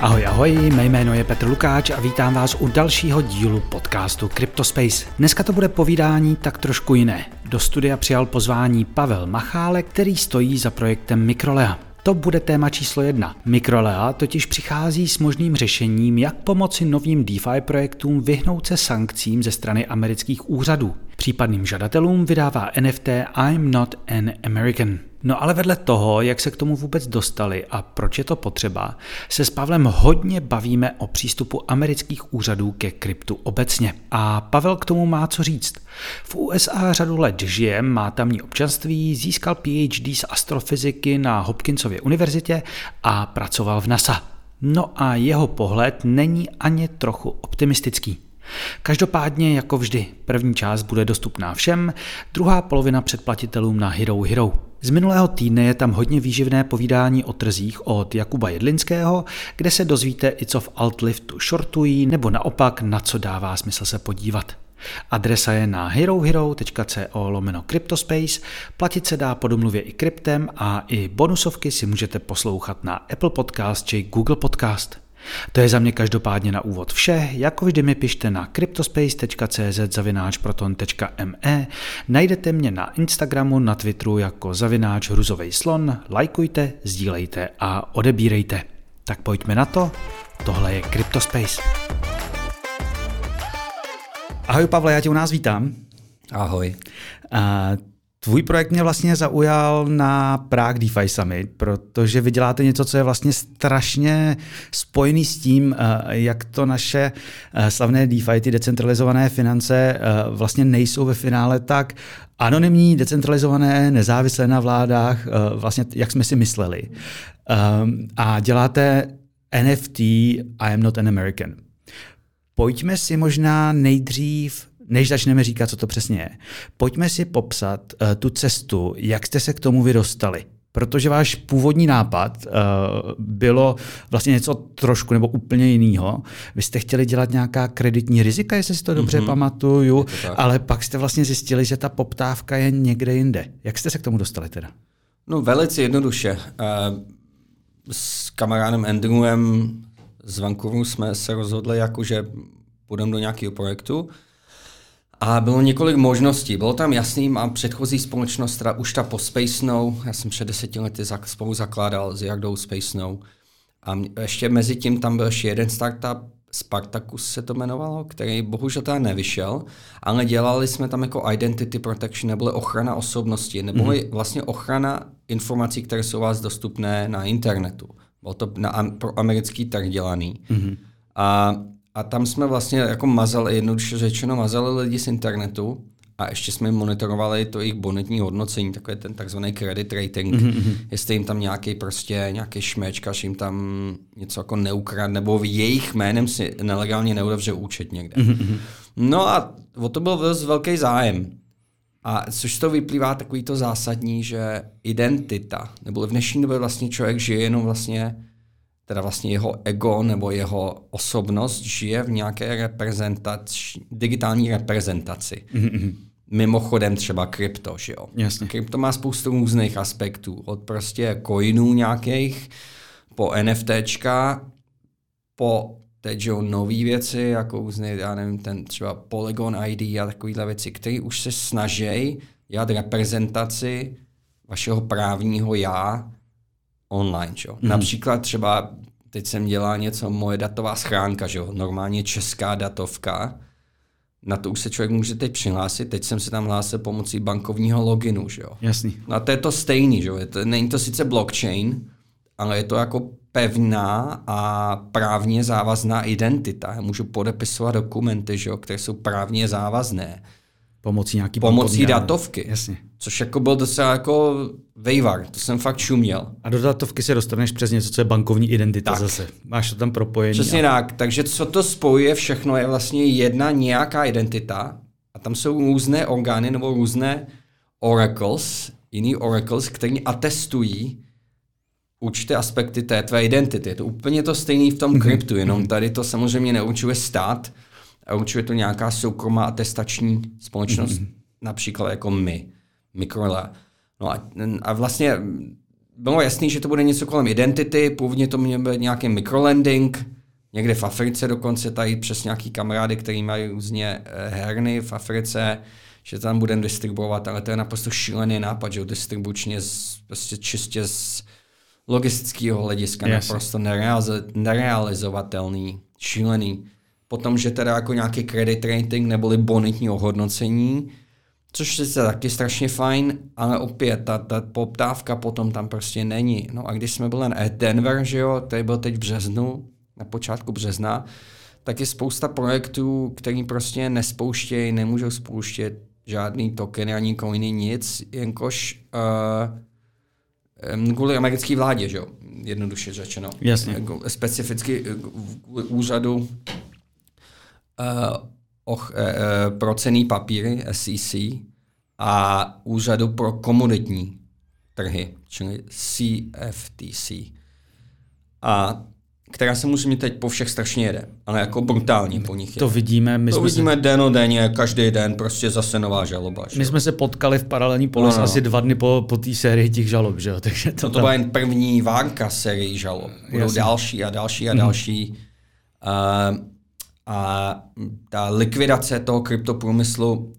Ahoj, ahoj, mé jméno je Petr Lukáč a vítám vás u dalšího dílu podcastu CryptoSpace. Dneska to bude povídání tak trošku jiné. Do studia přijal pozvání Pavel Machálek, který stojí za projektem Mikrolea. To bude téma číslo jedna. Mikrolea totiž přichází s možným řešením, jak pomoci novým DeFi projektům vyhnout se sankcím ze strany amerických úřadů. Případným žadatelům vydává NFT I'm not an American. No ale vedle toho, jak se k tomu vůbec dostali a proč je to potřeba, se s Pavlem hodně bavíme o přístupu amerických úřadů ke kryptu obecně. A Pavel k tomu má co říct. V USA řadu let žije, má tamní občanství, získal PhD z astrofyziky na Hopkinsově univerzitě a pracoval v NASA. No a jeho pohled není ani trochu optimistický. Každopádně, jako vždy, první část bude dostupná všem, druhá polovina předplatitelům na Hero Hero. Z minulého týdne je tam hodně výživné povídání o trzích od Jakuba Jedlinského, kde se dozvíte i co v Altliftu shortují, nebo naopak na co dává smysl se podívat. Adresa je na herohero.co lomeno Cryptospace, platit se dá po domluvě i kryptem a i bonusovky si můžete poslouchat na Apple Podcast či Google Podcast. To je za mě každopádně na úvod vše. Jako vždy mi pište na cryptospace.cz zavináč proton.me. Najdete mě na Instagramu, na Twitteru jako zavináč hruzovej slon. Lajkujte, sdílejte a odebírejte. Tak pojďme na to. Tohle je Cryptospace. Ahoj Pavle, já tě u nás vítám. Ahoj. Tvůj projekt mě vlastně zaujal na Prague DeFi Summit, protože vy děláte něco, co je vlastně strašně spojený s tím, eh, jak to naše eh, slavné DeFi, ty decentralizované finance, eh, vlastně nejsou ve finále tak anonymní, decentralizované, nezávislé na vládách, vlastně jak jsme si mysleli. A děláte NFT I am not an American. Pojďme si možná nejdřív než začneme říkat, co to přesně je, pojďme si popsat uh, tu cestu, jak jste se k tomu vydostali. Protože váš původní nápad uh, bylo vlastně něco trošku nebo úplně jiného. Vy jste chtěli dělat nějaká kreditní rizika, jestli si to dobře mm-hmm. pamatuju, to ale pak jste vlastně zjistili, že ta poptávka je někde jinde. Jak jste se k tomu dostali teda? No velice jednoduše. Uh, s kamarádem Andrewem z Vancouveru jsme se rozhodli, jako, že půjdeme do nějakého projektu a bylo několik možností. Bylo tam jasný, mám předchozí společnost, která už ta po Spacenou, já jsem před deseti lety spolu zakládal s Jardou Spacenou. A ještě mezi tím tam byl ještě jeden startup, Spartacus se to jmenovalo, který bohužel teda nevyšel, ale dělali jsme tam jako identity protection, nebo ochrana osobnosti, nebo mm-hmm. vlastně ochrana informací, které jsou vás dostupné na internetu. Bylo to na, pro americký trh dělaný. Mm-hmm. A a tam jsme vlastně jako mazali, jednoduše řečeno, mazali lidi z internetu a ještě jsme monitorovali to jejich bonitní hodnocení, takový ten takzvaný credit rating, mm-hmm. jestli jim tam nějaký prostě nějaký šmečkař jim tam něco jako neukrad, nebo v jejich jménem si nelegálně neudavře účet někde. Mm-hmm. No a o to byl velký zájem. A což to vyplývá takový to zásadní, že identita, nebo v dnešní době vlastně člověk žije jenom vlastně teda vlastně jeho ego nebo jeho osobnost žije v nějaké reprezentaci, digitální reprezentaci. Mm-hmm. Mimochodem třeba krypto, že jo. Jasně. Krypto má spoustu různých aspektů, od prostě coinů nějakých, po NFTčka, po teď, že nové věci, jako různý, já nevím, ten třeba Polygon ID a takovéhle věci, které už se snaží dělat reprezentaci vašeho právního já online. Čo? Mm. Například třeba teď jsem dělal něco, moje datová schránka, že jo? normálně česká datovka, na to už se člověk může teď přihlásit, teď jsem se tam hlásil pomocí bankovního loginu, že jo. Jasný. No a to je to stejný, že jo. To, není to sice blockchain, ale je to jako pevná a právně závazná identita. Já můžu podepisovat dokumenty, že jo, které jsou právně závazné. Pomocí nějaký Pomocí datovky. Jasně. Což jako byl docela jako vejvar, to jsem fakt šuměl. A do datovky se dostaneš přes něco, co je bankovní identita tak. zase. Máš to tam propojené. Přesně a... tak, takže co to spojuje všechno je vlastně jedna nějaká identita a tam jsou různé orgány nebo různé oracles, jiný oracles, který atestují určité aspekty té tvé identity. Je to úplně to stejné v tom mhm. kryptu, jenom tady to samozřejmě neurčuje stát, určuje to nějaká soukromá atestační společnost, mm-hmm. například jako my, Microla. No a, a vlastně bylo jasný, že to bude něco kolem identity, původně to měl být nějaký microlending, někde v Africe dokonce tady přes nějaký kamarády, který mají různě eh, herny v Africe, že tam budeme distribuovat, ale to je naprosto šílený nápad, že distribučně z, prostě čistě z logistického hlediska yes. naprosto nerealizovatelný, šílený. Potom, že teda jako nějaký credit rating neboli bonitní ohodnocení, což je taky strašně fajn, ale opět ta, ta poptávka potom tam prostě není. No a když jsme byli na Denver, že jo, který byl teď v březnu, na počátku března, tak je spousta projektů, který prostě nespouštějí, nemůžou spouštět žádný token, ani coiny, nic, jenkož uh, kvůli americké vládě, že jo, jednoduše řečeno. Jasně. Specificky kvůli úřadu och, uh, pro cený papíry SEC a úřadu pro komoditní trhy, čili CFTC. A která se musí teď po všech strašně jede, ale jako brutálně po nich To vidíme. My to jsme vidíme se... den o denně, každý den, prostě zase nová žaloba. Že? My jsme se potkali v paralelní polis no, no. asi dva dny po, po té sérii těch žalob, že jo? Takže to, no to tam... byla jen první vánka sérii žalob. Budou Jasně. další a další a mhm. další. Mm. Uh, a ta likvidace toho kryptoprůmyslu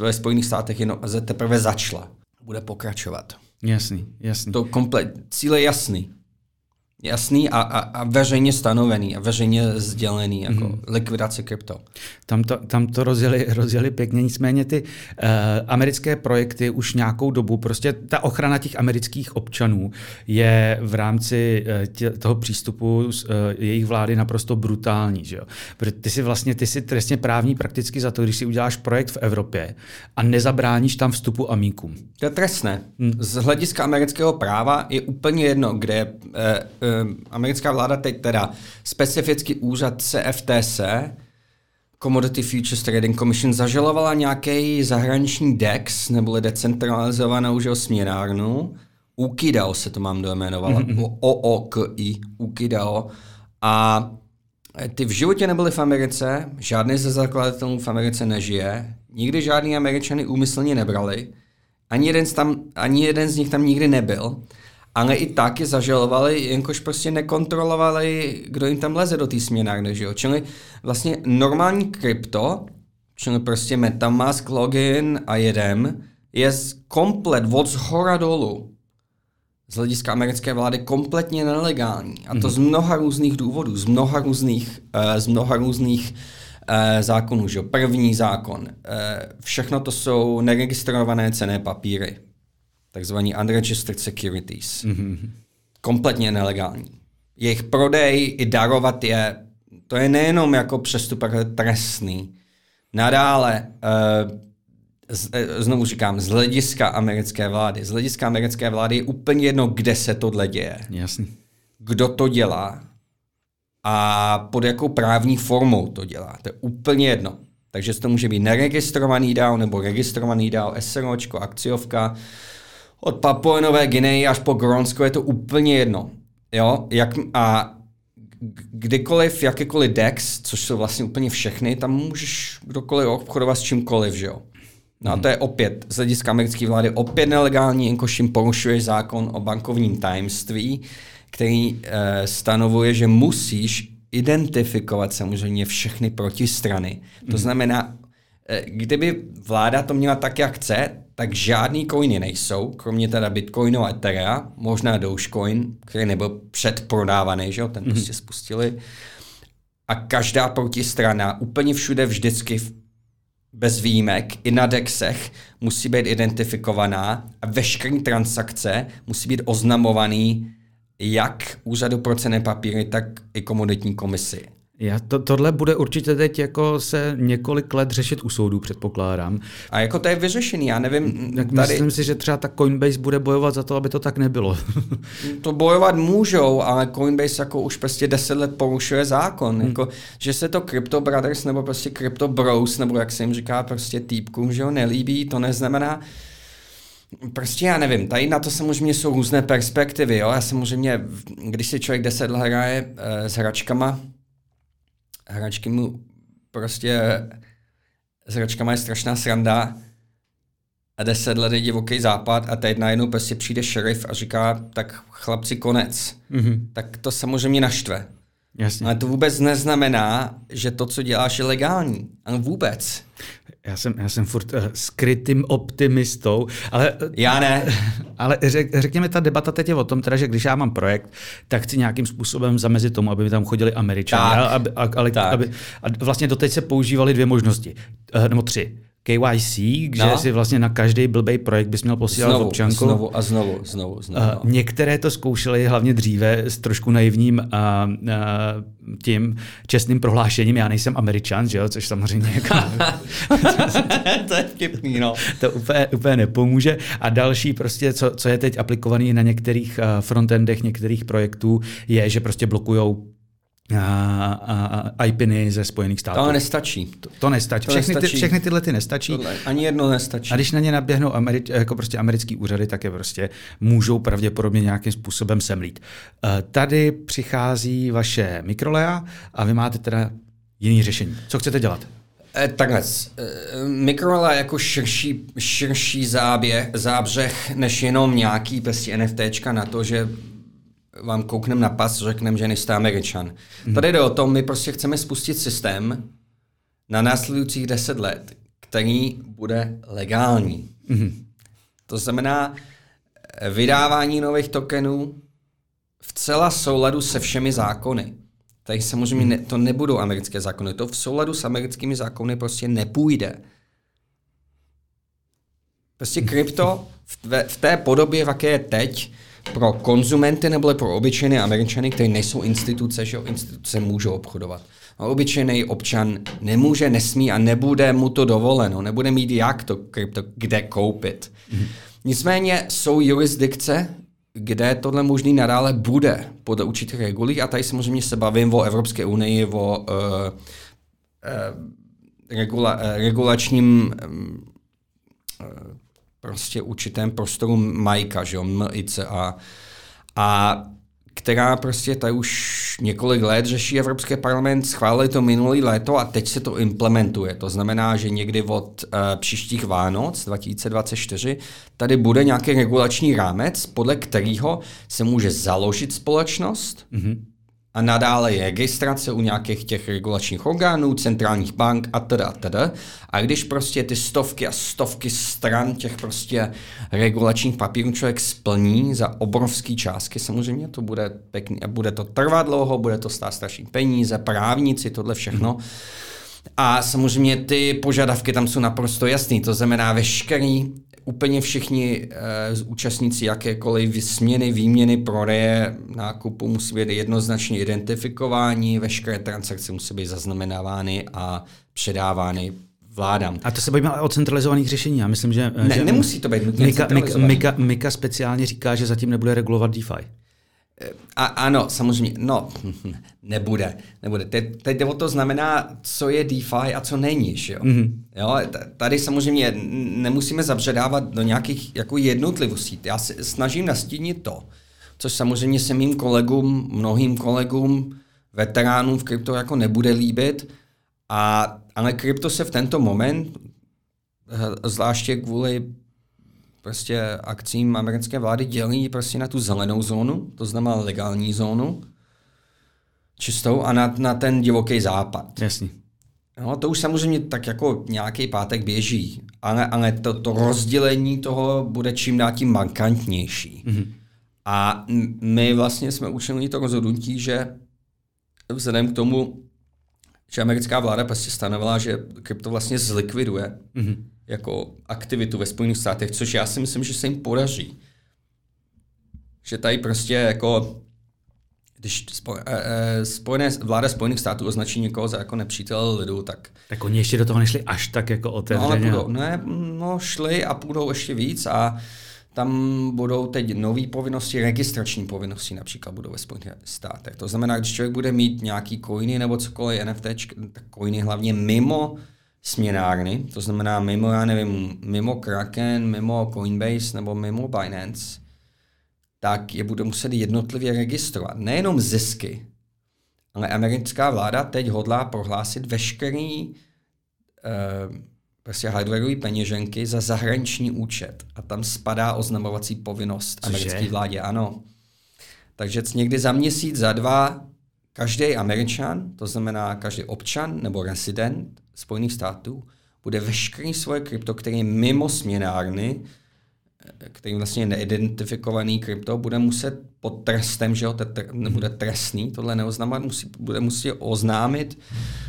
ve Spojených státech jenom teprve začala. Bude pokračovat. Jasný, jasný. To komplet, cíle jasný jasný a, a, a veřejně stanovený a veřejně sdělený jako mm-hmm. likvidace krypto. Tam to, tam to rozjeli, rozjeli pěkně, nicméně ty uh, americké projekty už nějakou dobu, prostě ta ochrana těch amerických občanů je v rámci uh, tě, toho přístupu uh, jejich vlády naprosto brutální. Že jo? Protože ty si vlastně ty si trestně právní prakticky za to, když si uděláš projekt v Evropě a nezabráníš tam vstupu amíkům. To je trestné. Hmm. Z hlediska amerického práva je úplně jedno, kde uh, americká vláda teď teda specificky úřad CFTC, Commodity Futures Trading Commission, zažalovala nějaký zahraniční DEX, neboli decentralizovanou že směnárnu, UKIDAO se to mám dojmenovat, mm-hmm. OOKI, UKIDAO. A ty v životě nebyly v Americe, žádný ze zakladatelů v Americe nežije, nikdy žádný Američany úmyslně nebrali, ani jeden, z tam, ani jeden z nich tam nikdy nebyl ale i tak je zažalovali, jenkož prostě nekontrolovali, kdo jim tam leze do té směnárny, že jo. Čili vlastně normální krypto, čili prostě Metamask, login a jedem, je komplet od zhora dolů z hlediska americké vlády kompletně nelegální. A to mm-hmm. z mnoha různých důvodů, z mnoha různých, uh, z mnoha různých uh, zákonů. Že? První zákon. Uh, všechno to jsou neregistrované cené papíry takzvaný unregistered securities. Mm-hmm. Kompletně nelegální. Jejich prodej i darovat je, to je nejenom jako přestupek trestný. Nadále, uh, z, uh, znovu říkám, z hlediska americké vlády, z hlediska americké vlády je úplně jedno, kde se tohle děje. Jasný. Kdo to dělá a pod jakou právní formou to dělá. To je úplně jedno. Takže to může být neregistrovaný dál nebo registrovaný dál, SROčko, akciovka, od Papua Nové Guinei až po Gronsko je to úplně jedno. Jo, jak, a kdykoliv, jakýkoliv DEX, což jsou vlastně úplně všechny, tam můžeš kdokoliv obchodovat s čímkoliv, že jo. No a to je opět z hlediska americké vlády opět nelegální, jenkož jim porušuje zákon o bankovním tajemství, který e, stanovuje, že musíš identifikovat samozřejmě všechny protistrany. To mhm. znamená, kdyby vláda to měla tak, jak chce, tak žádný coiny nejsou, kromě teda Bitcoinu a Etherea, možná Dogecoin, který nebyl předprodávaný, že jo, ten mm-hmm. prostě spustili. A každá protistrana úplně všude vždycky bez výjimek, i na dexech, musí být identifikovaná a veškeré transakce musí být oznamovaný jak úřadu pro cené papíry, tak i komoditní komisi. Já to, tohle bude určitě teď jako se několik let řešit u soudů, předpokládám. A jako to je vyřešený, já nevím. Tak tady... Myslím si, že třeba ta Coinbase bude bojovat za to, aby to tak nebylo. to bojovat můžou, ale Coinbase jako už prostě deset let porušuje zákon. Hmm. Jako, že se to Crypto Brothers nebo prostě Crypto Bros, nebo jak se jim říká prostě týpkům, že ho nelíbí, to neznamená, Prostě já nevím, tady na to samozřejmě jsou různé perspektivy, jo. Já samozřejmě, když si člověk deset let hraje e, s hračkama, hračky mu prostě s hračkama je strašná sranda a deset let je divoký západ a teď najednou prostě přijde šerif a říká, tak chlapci konec. Mm-hmm. Tak to samozřejmě naštve. Jasně. Ale to vůbec neznamená, že to, co děláš, je legální. Ale vůbec. Já jsem, já jsem furt uh, skrytým optimistou, ale... Já ne. Ale řek, řekněme, ta debata teď je o tom, teda, že když já mám projekt, tak chci nějakým způsobem zamezit tomu, aby tam chodili američané. Tak, aby, a, ale, tak. aby, a vlastně doteď se používaly dvě možnosti, uh, nebo tři. KYC, že No. si vlastně na každý blbý projekt bys měl posílat Znovu, občanku. znovu a znovu, znovu, znovu. Uh, některé to zkoušely hlavně dříve s trošku naivním uh, uh, tím čestným prohlášením, já nejsem američan, že jo, což samozřejmě jako, to je vtipný, no. to úplně, úplně nepomůže. A další prostě, co, co je teď aplikovaný na některých frontendech některých projektů, je, že prostě blokujou a, a, a IPiny ze Spojených států. To nestačí. to, to nestačí. to všechny, nestačí. Ty, všechny tyhle ty nestačí. Tohle ani jedno nestačí. A když na ně naběhnou Ameri- jako prostě americký úřady, tak je prostě můžou pravděpodobně nějakým způsobem semlít. Eh, Tady přichází vaše mikrolea a vy máte teda jiný řešení. Co chcete dělat? Eh, Takhle, eh, Mikrola jako širší, širší záběh, zábřeh, než jenom nějaký prostě NFTčka na to, že vám koukneme na pas, řekneme, že nejste Američan. Mm. Tady jde o tom, my prostě chceme spustit systém na následujících 10 let, který bude legální. Mm. To znamená vydávání nových tokenů v celá souladu se všemi zákony. Tady samozřejmě ne, to nebudou americké zákony. To v souladu s americkými zákony prostě nepůjde. Prostě krypto v, v té podobě, v jaké je teď, pro konzumenty nebo pro obyčejné američany, kteří nejsou instituce, že instituce můžou obchodovat. A obyčejný občan nemůže, nesmí a nebude mu to dovoleno, nebude mít jak to krypto kde koupit. Mm-hmm. Nicméně jsou jurisdikce, kde tohle možný nadále bude podle určitých regulí a tady samozřejmě se bavím o Evropské unii, o uh, uh, regula, uh, regulačním um, prostě určitém prostoru Majka, že jo, MICA, a která prostě tady už několik let řeší Evropský parlament, schválili to minulý léto a teď se to implementuje. To znamená, že někdy od uh, příštích Vánoc 2024 tady bude nějaký regulační rámec, podle kterého se může založit společnost, mm-hmm a nadále je registrace u nějakých těch regulačních orgánů, centrálních bank a teda a teda. A když prostě ty stovky a stovky stran těch prostě regulačních papírů člověk splní za obrovský částky, samozřejmě to bude pěkný a bude to trvat dlouho, bude to stát strašný peníze, právníci, tohle všechno. A samozřejmě ty požadavky tam jsou naprosto jasný, to znamená veškerý úplně všichni uh, účastníci jakékoliv směny, výměny, prodeje, nákupu musí být jednoznačně identifikování, veškeré transakce musí být zaznamenávány a předávány vládám. A to se bavíme o centralizovaných řešení. Já myslím, že... Ne, že nemusí to být nutně Mika, Mika, Mika, Mika speciálně říká, že zatím nebude regulovat DeFi. A, ano, samozřejmě, no, nebude, nebude. Teď, teď o to znamená, co je DeFi a co není, že jo? Mm-hmm. jo tady samozřejmě nemusíme zabředávat do nějakých jako jednotlivostí. Já se snažím nastínit to, což samozřejmě se mým kolegům, mnohým kolegům, veteránům v krypto jako nebude líbit, a, ale krypto se v tento moment, zvláště kvůli prostě akcím americké vlády dělí prostě na tu zelenou zónu, to znamená legální zónu, čistou, a na, na ten divoký západ. Jasný. No, to už samozřejmě tak jako nějaký pátek běží, ale, ale to, to rozdělení toho bude čím dál tím markantnější. Mm-hmm. A my vlastně jsme učinili to rozhodnutí, že vzhledem k tomu, že americká vláda prostě stanovila, že krypto vlastně zlikviduje, mm-hmm jako aktivitu ve Spojených státech, což já si myslím, že se jim podaří. Že tady prostě jako, když spo, eh, spojené, vláda Spojených států označí někoho za jako nepřítele lidu, tak... Tak oni ještě do toho nešli až tak jako otevřeně. No, ale budou, ne, no, šli a půjdou ještě víc a tam budou teď nové povinnosti, registrační povinnosti například budou ve Spojených státech. To znamená, když člověk bude mít nějaký coiny nebo cokoliv NFT, tak coiny hlavně mimo směnárny, to znamená mimo, já nevím, mimo Kraken, mimo Coinbase nebo mimo Binance, tak je bude muset jednotlivě registrovat. Nejenom zisky, ale americká vláda teď hodlá prohlásit veškerý uh, prostě hardwareové peněženky za zahraniční účet a tam spadá oznamovací povinnost Cože? americké vládě, ano. Takže někdy za měsíc, za dva, každý Američan, to znamená každý občan nebo resident Spojených států, bude veškerý svoje krypto, který je mimo směnárny, který vlastně je neidentifikovaný krypto, bude muset pod trestem, že jo, to tr- nebude trestný, tohle neoznamovat, musí, bude muset oznámit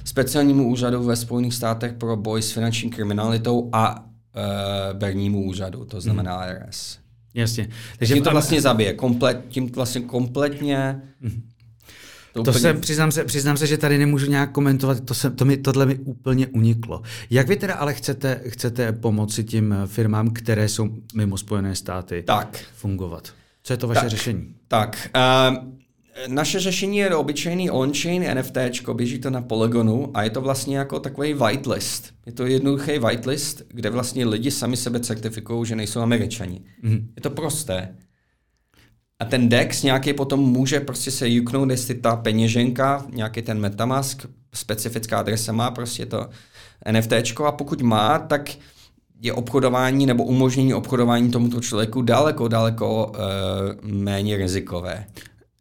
speciálnímu úřadu ve Spojených státech pro boj s finanční kriminalitou a e, bernímu úřadu, to znamená IRS. Jasně. Takže tím to vlastně zabije, komplet, tím vlastně kompletně To, to se, přiznám se, přiznám se, že tady nemůžu nějak komentovat, to se, to mi, tohle mi úplně uniklo. Jak vy teda ale chcete, chcete pomoci tím firmám, které jsou mimo Spojené státy tak. fungovat? Co je to vaše tak, řešení? Tak, uh, naše řešení je obyčejný on-chain NFT, běží to na Polygonu a je to vlastně jako takový whitelist. Je to jednoduchý whitelist, kde vlastně lidi sami sebe certifikují, že nejsou američani. Mm. Je to prosté. A ten DEX nějaký potom může prostě se juknout, jestli ta peněženka, nějaký ten Metamask, specifická adresa má prostě to NFT a pokud má, tak je obchodování nebo umožnění obchodování tomuto člověku daleko, daleko uh, méně rizikové.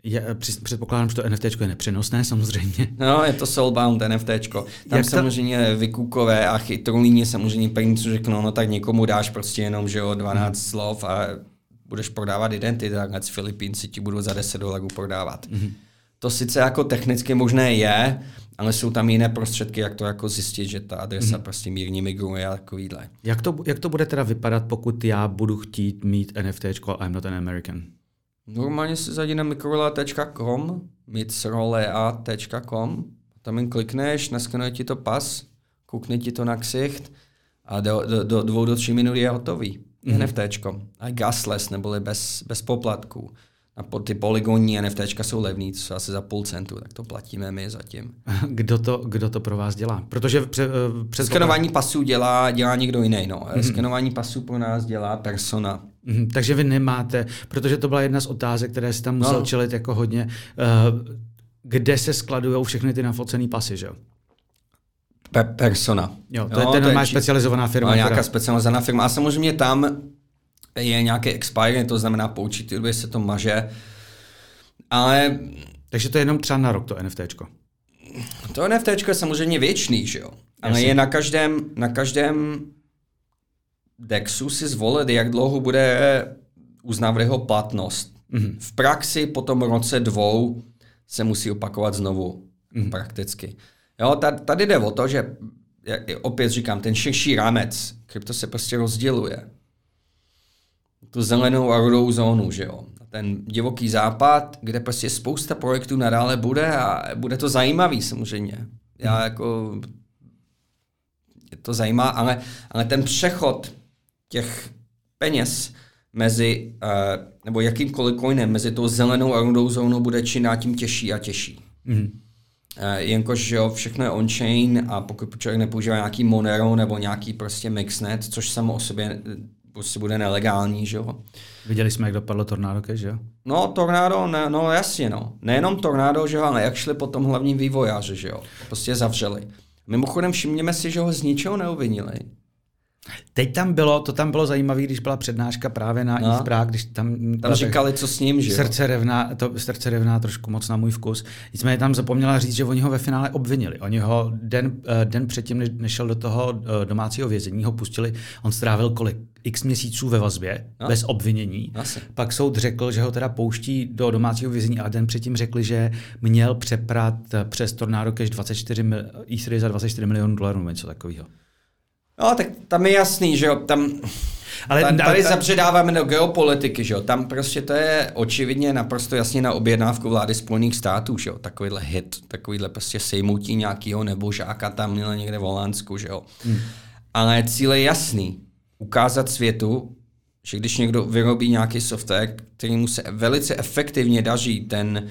Je, předpokládám, že to NFT je nepřenosné, samozřejmě. No, je to soulbound NFT. Tam Jak samozřejmě ta... vykukové a chytrolíně samozřejmě první, co řeknou, no tak někomu dáš prostě jenom, že jo, 12 hmm. slov a budeš prodávat identity, tak z Filipínci ti budou za 10 dolarů prodávat. Mm-hmm. To sice jako technicky možné je, ale jsou tam jiné prostředky, jak to jako zjistit, že ta adresa mm-hmm. prostě mírně migruje a takovýhle. Jak to, jak to bude teda vypadat, pokud já budu chtít mít NFT I'm not an American? Normálně si zadí na microlea.com, microlea.com, tam jen klikneš, naskenuje ti to pas, koukne ti to na ksicht a do, do, do dvou do tří minut je hotový mm-hmm. NFTčko. A gasless, neboli bez, bez poplatků. A ty polygonní NFTčka jsou levný, co asi za půl centu, tak to platíme my zatím. Kdo to, kdo to pro vás dělá? Protože pře, eh, přes Skenování pasů dělá, dělá někdo jiný. No. Mm-hmm. Skenování pasů pro nás dělá persona. Mm-hmm. Takže vy nemáte, protože to byla jedna z otázek, které si tam musel no. čelit jako hodně, uh, kde se skladují všechny ty nafocené pasy, že jo? Pe- persona. Jo, to jo, je ten máš specializovaná firma. nějaká která... specializovaná firma. A samozřejmě tam je nějaký expire, to znamená po určitý době se to maže. Ale... Takže to je jenom třeba na rok, to NFTčko. To NFTčko je samozřejmě věčný, že jo? Ale Jasně. je na každém, na každém DEXu si zvolit, jak dlouho bude uznávat jeho platnost. Mm-hmm. V praxi po tom roce dvou se musí opakovat znovu mm-hmm. prakticky. Jo, tady jde o to, že opět říkám, ten širší rámec, krypto se prostě rozděluje. Tu zelenou a rudou zónu, že jo. Ten divoký západ, kde prostě spousta projektů nadále bude a bude to zajímavý samozřejmě. Já hmm. jako je to zajímá, ale, ale ten přechod těch peněz mezi, uh, nebo jakýmkoliv coinem mezi tou zelenou a rudou zónou bude čím tím těžší a těžší. Mm. Uh, jenkož že jo, všechno je on-chain a pokud člověk nepoužívá nějaký Monero nebo nějaký prostě Mixnet, což samo o sobě eh, prostě bude nelegální, že jo. Viděli jsme, jak dopadlo Tornado Cash, že jo? No, Tornado, ne, no jasně, no. Nejenom Tornado, že jo, ale jak šli potom hlavním vývojáři, že jo. Prostě zavřeli. Mimochodem všimněme si, že ho z ničeho neuvinili. Teď tam bylo, to tam bylo zajímavé, když byla přednáška právě na no. Prague, když tam... Tam říkali, co s ním, že? Srdce revná, to srdce revná trošku moc na můj vkus. Nicméně tam zapomněla říct, že oni ho ve finále obvinili. Oni ho den, eh, den předtím, než šel do toho eh, domácího vězení, ho pustili, on strávil kolik? X měsíců ve vazbě, no. bez obvinění. Asi. Pak soud řekl, že ho teda pouští do domácího vězení a den předtím řekli, že měl přeprat přes Tornado Cash 24 mil, za 24 milionů dolarů, něco takového. No, tak tam je jasný, že jo, tam... Ale tady, tady ta... zapředáváme do geopolitiky, že jo, tam prostě to je očividně naprosto jasně na objednávku vlády Spojených států, že jo, takovýhle hit, takovýhle prostě sejmutí nějakého nebožáka tam měl někde v Holandsku, že jo. Hmm. Ale cíl je jasný, ukázat světu, že když někdo vyrobí nějaký software, který mu se velice efektivně daří ten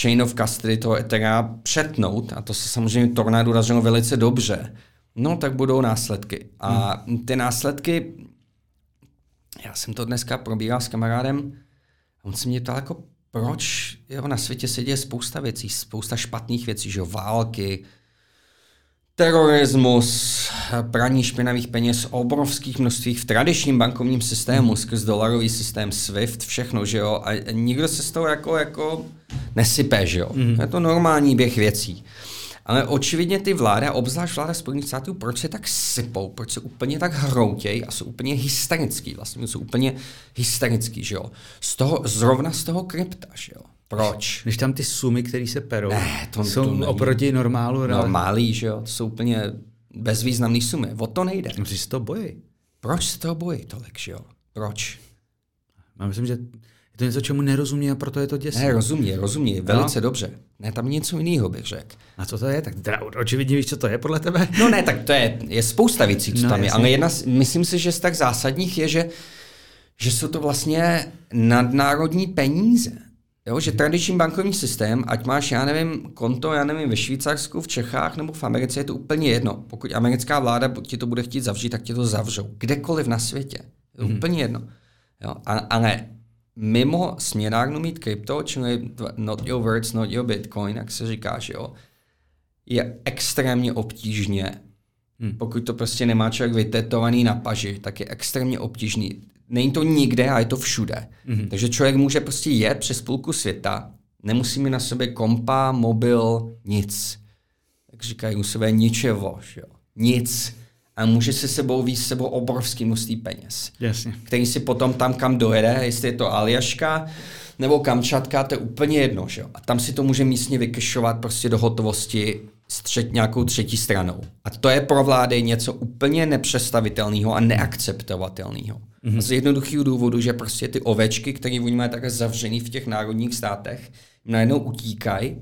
chain of custody toho Ethera přetnout, a to se samozřejmě Tornado dařilo velice dobře, No, tak budou následky. A hmm. ty následky, já jsem to dneska probíral s kamarádem, on se mě ptal jako, proč jo, na světě se děje spousta věcí, spousta špatných věcí, že jo, války, terorismus, praní špinavých peněz obrovských množstvích v tradičním bankovním systému, skrz dolarový systém SWIFT, všechno, že jo, a nikdo se z toho jako, jako nesype, že jo. Mm. Je to normální běh věcí. Ale očividně ty vláda, obzvlášť vláda Spojených států, proč se tak sypou, proč se úplně tak hroutějí a jsou úplně hysterický, vlastně jsou úplně hysterický, že jo. Z toho, zrovna z toho krypta, že jo. Proč? Když tam ty sumy, které se perou, Ne, to- jsou to není. oproti normálu. No, malý, že jo, to jsou úplně bezvýznamné sumy. O to nejde. No, si to bojí. Proč se toho bojí tolik, že jo? Proč? Já myslím, že to něco, čemu nerozumí a proto je to děsivé. Ne, rozumí, rozumí, velice dobře. Ne, tam něco jiného bych řekl. A co to je? Tak teda očividně víš, co to je podle tebe? No ne, tak to je, je spousta věcí, co No, no, tam je, ale jedna, myslím si, že z tak zásadních je, že, že jsou to vlastně nadnárodní peníze. Jo, že tradiční bankovní systém, ať máš, já nevím, konto, já nevím, ve Švýcarsku, v Čechách nebo v Americe, je to úplně jedno. Pokud americká vláda ti to bude chtít zavřít, tak ti to zavřou. Kdekoliv na světě. Je to Mhm. úplně jedno. Jo, a, ale mimo směnárnu mít krypto, čili not your words, not your bitcoin, jak se říká, že jo, je extrémně obtížně. Hmm. Pokud to prostě nemá člověk vytetovaný na paži, tak je extrémně obtížný. Není to nikde a je to všude. Hmm. Takže člověk může prostě jet přes půlku světa, nemusí mít na sobě kompa, mobil, nic. Jak říkají u sebe ničevo, že jo. Nic. A může se sebou víc sebou obrovský množství peněz Jasně. který si potom tam, kam dojede, jestli je to Aljaška nebo Kamčatka, to je úplně jedno, že jo. A tam si to může místně vykešovat prostě do hotovosti s třet, nějakou třetí stranou. A to je pro vlády něco úplně nepředstavitelného a neakceptovatelného. Mm-hmm. Z jednoduchého důvodu, že prostě ty ovečky, které oni mají takhle zavřený v těch národních státech, najednou utíkají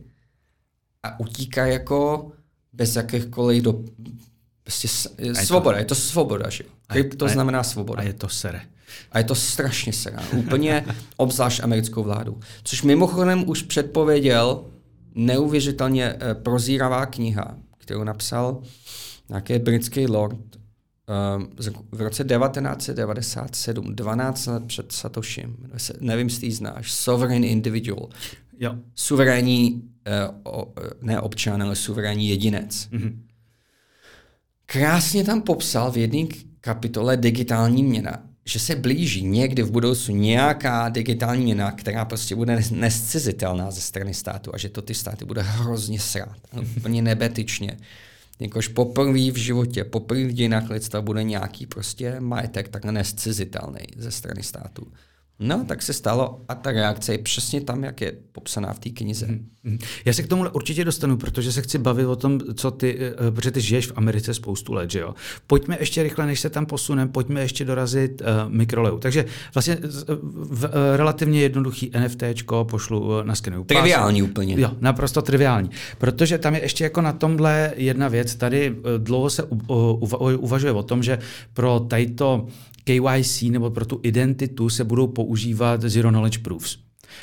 a utíkají jako bez jakýchkoliv do... Prostě svoboda, je to svoboda, že jo. Krypto je- znamená svoboda. A je to sere. A je to strašně srá. Úplně obzvlášť americkou vládu. Což mimochodem už předpověděl neuvěřitelně eh, prozíravá kniha, kterou napsal nějaký britský lord um, v roce 1997, 12 let před Satoshim. Nevím, jestli ji znáš. Sovereign Individual. Jo. Suverénní, uh, o, ne občan, ale suverénní jedinec. Mhm. Krásně tam popsal v jedné kapitole digitální měna, že se blíží někdy v budoucnu nějaká digitální měna, která prostě bude nes- nescizitelná ze strany státu a že to ty státy bude hrozně srát. Úplně nebetyčně. Jakož poprvé v životě, poprvé v dějinách lidstva bude nějaký prostě majetek takhle nescizitelný ze strany státu. No, tak se stalo a ta reakce je přesně tam, jak je popsaná v té knize. Mhm. Já se k tomu určitě dostanu, protože se chci bavit o tom, co ty, eh, protože ty žiješ v Americe spoustu let, že jo. Pojďme ještě rychle, než se tam posuneme, pojďme ještě dorazit uh, mikroleu. Takže vlastně v, uh, relativně jednoduchý NFTčko pošlu uh, na skenuju. pás. Triviální úplně. Jo, naprosto triviální. Protože tam je ještě jako na tomhle jedna věc. Tady eh, dlouho se u, u, uva- uvažuje o tom, že pro tato KYC nebo pro tu identitu se budou používat Zero Knowledge Proofs.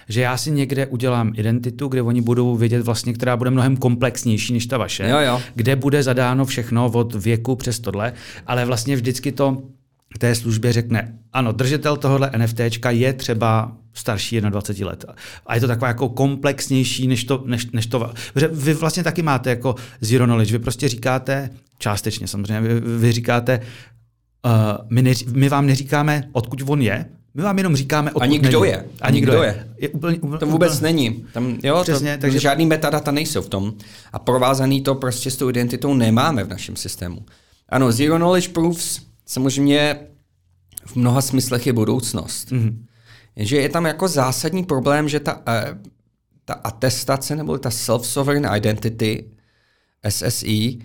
Že já si někde udělám identitu, kde oni budou vědět vlastně, která bude mnohem komplexnější než ta vaše, Jo, jo. kde bude zadáno všechno od věku přes tohle, ale vlastně vždycky to té službě řekne, ano, držitel tohohle NFTčka je třeba starší 21 let. A je to taková jako komplexnější než to, než, než to. Vy vlastně taky máte jako zero knowledge. Vy prostě říkáte, částečně samozřejmě, vy, vy říkáte, uh, my, neří, my vám neříkáme, odkud on je, my vám jenom říkáme, odkud Ani kdo není. je. Ani kdo je. je úplně, úplně, To vůbec není. Tam, jo, Přesně, to, takže- žádný metadata nejsou v tom. A provázaný to prostě s tou identitou nemáme v našem systému. Ano, Zero Knowledge Proofs samozřejmě v mnoha smyslech je budoucnost. Mm-hmm. Jenže je tam jako zásadní problém, že ta, uh, ta atestace nebo ta self-sovereign identity, SSI,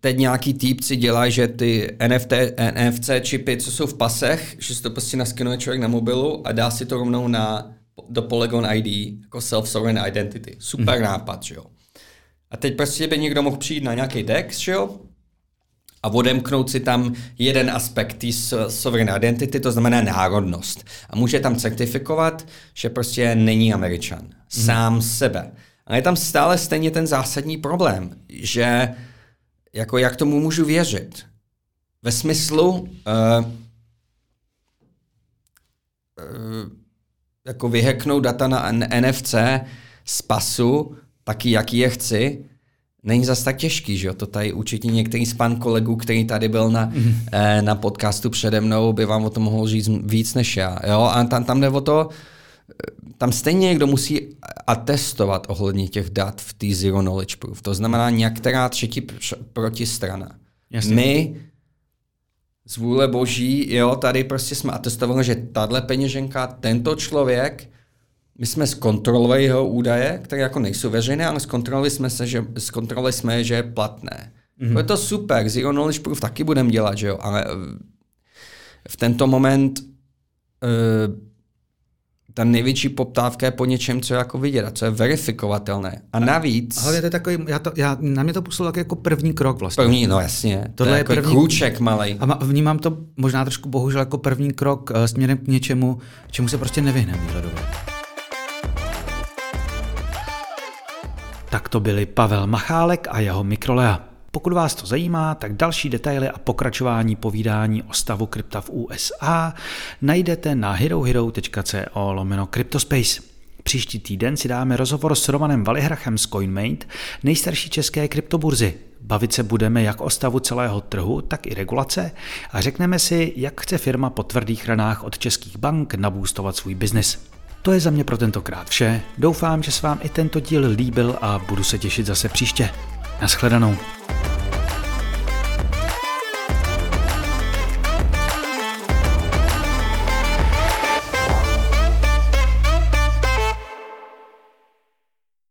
teď nějaký týpci dělají, že ty NFT, NFC čipy, co jsou v pasech, že si to prostě naskenuje člověk na mobilu a dá si to rovnou na, do Polygon ID, jako self-sovereign identity. Super hmm. nápad, že jo. A teď prostě by někdo mohl přijít na nějaký DEX, že jo, a odemknout si tam jeden aspekt té so- sovereign identity, to znamená národnost. A může tam certifikovat, že prostě není Američan. Sám sebe. Ale je tam stále stejně ten zásadní problém, že jako jak tomu můžu věřit? Ve smyslu uh, uh, jako vyheknout data na NFC z pasu, taky jaký je chci, není zas tak těžký, že jo? To tady určitě některý z pan kolegů, který tady byl na, mm. eh, na podcastu přede mnou, by vám o tom mohl říct víc než já, jo? A tam, tam jde o to, tam stejně někdo musí atestovat ohledně těch dat v té zero knowledge proof. To znamená některá třetí protistrana. Jasně. My z vůle boží, jo, tady prostě jsme atestovali, že tahle peněženka, tento člověk, my jsme zkontrolovali jeho údaje, které jako nejsou veřejné, ale zkontrolovali jsme, se, že, zkontrolovali jsme, že je platné. Mm-hmm. To je to super, zero knowledge proof taky budeme dělat, že jo, ale v tento moment uh, ta největší poptávka je po něčem, co je jako vidět a co je verifikovatelné. A navíc... Ale to je takový, já to, já, na mě to působilo jako první krok vlastně. První, no jasně. Tohle to je, je první, krůček malý. A vnímám to možná trošku bohužel jako první krok uh, směrem k něčemu, čemu se prostě nevyhneme výhledově. Tak to byli Pavel Machálek a jeho Mikrolea. Pokud vás to zajímá, tak další detaily a pokračování povídání o stavu krypta v USA najdete na herohero.co lomeno Cryptospace. Příští týden si dáme rozhovor s Romanem Valihrachem z CoinMate, nejstarší české kryptoburzy. Bavit se budeme jak o stavu celého trhu, tak i regulace a řekneme si, jak chce firma po tvrdých ranách od českých bank nabůstovat svůj biznis. To je za mě pro tentokrát vše. Doufám, že se vám i tento díl líbil a budu se těšit zase příště. Naschledanou.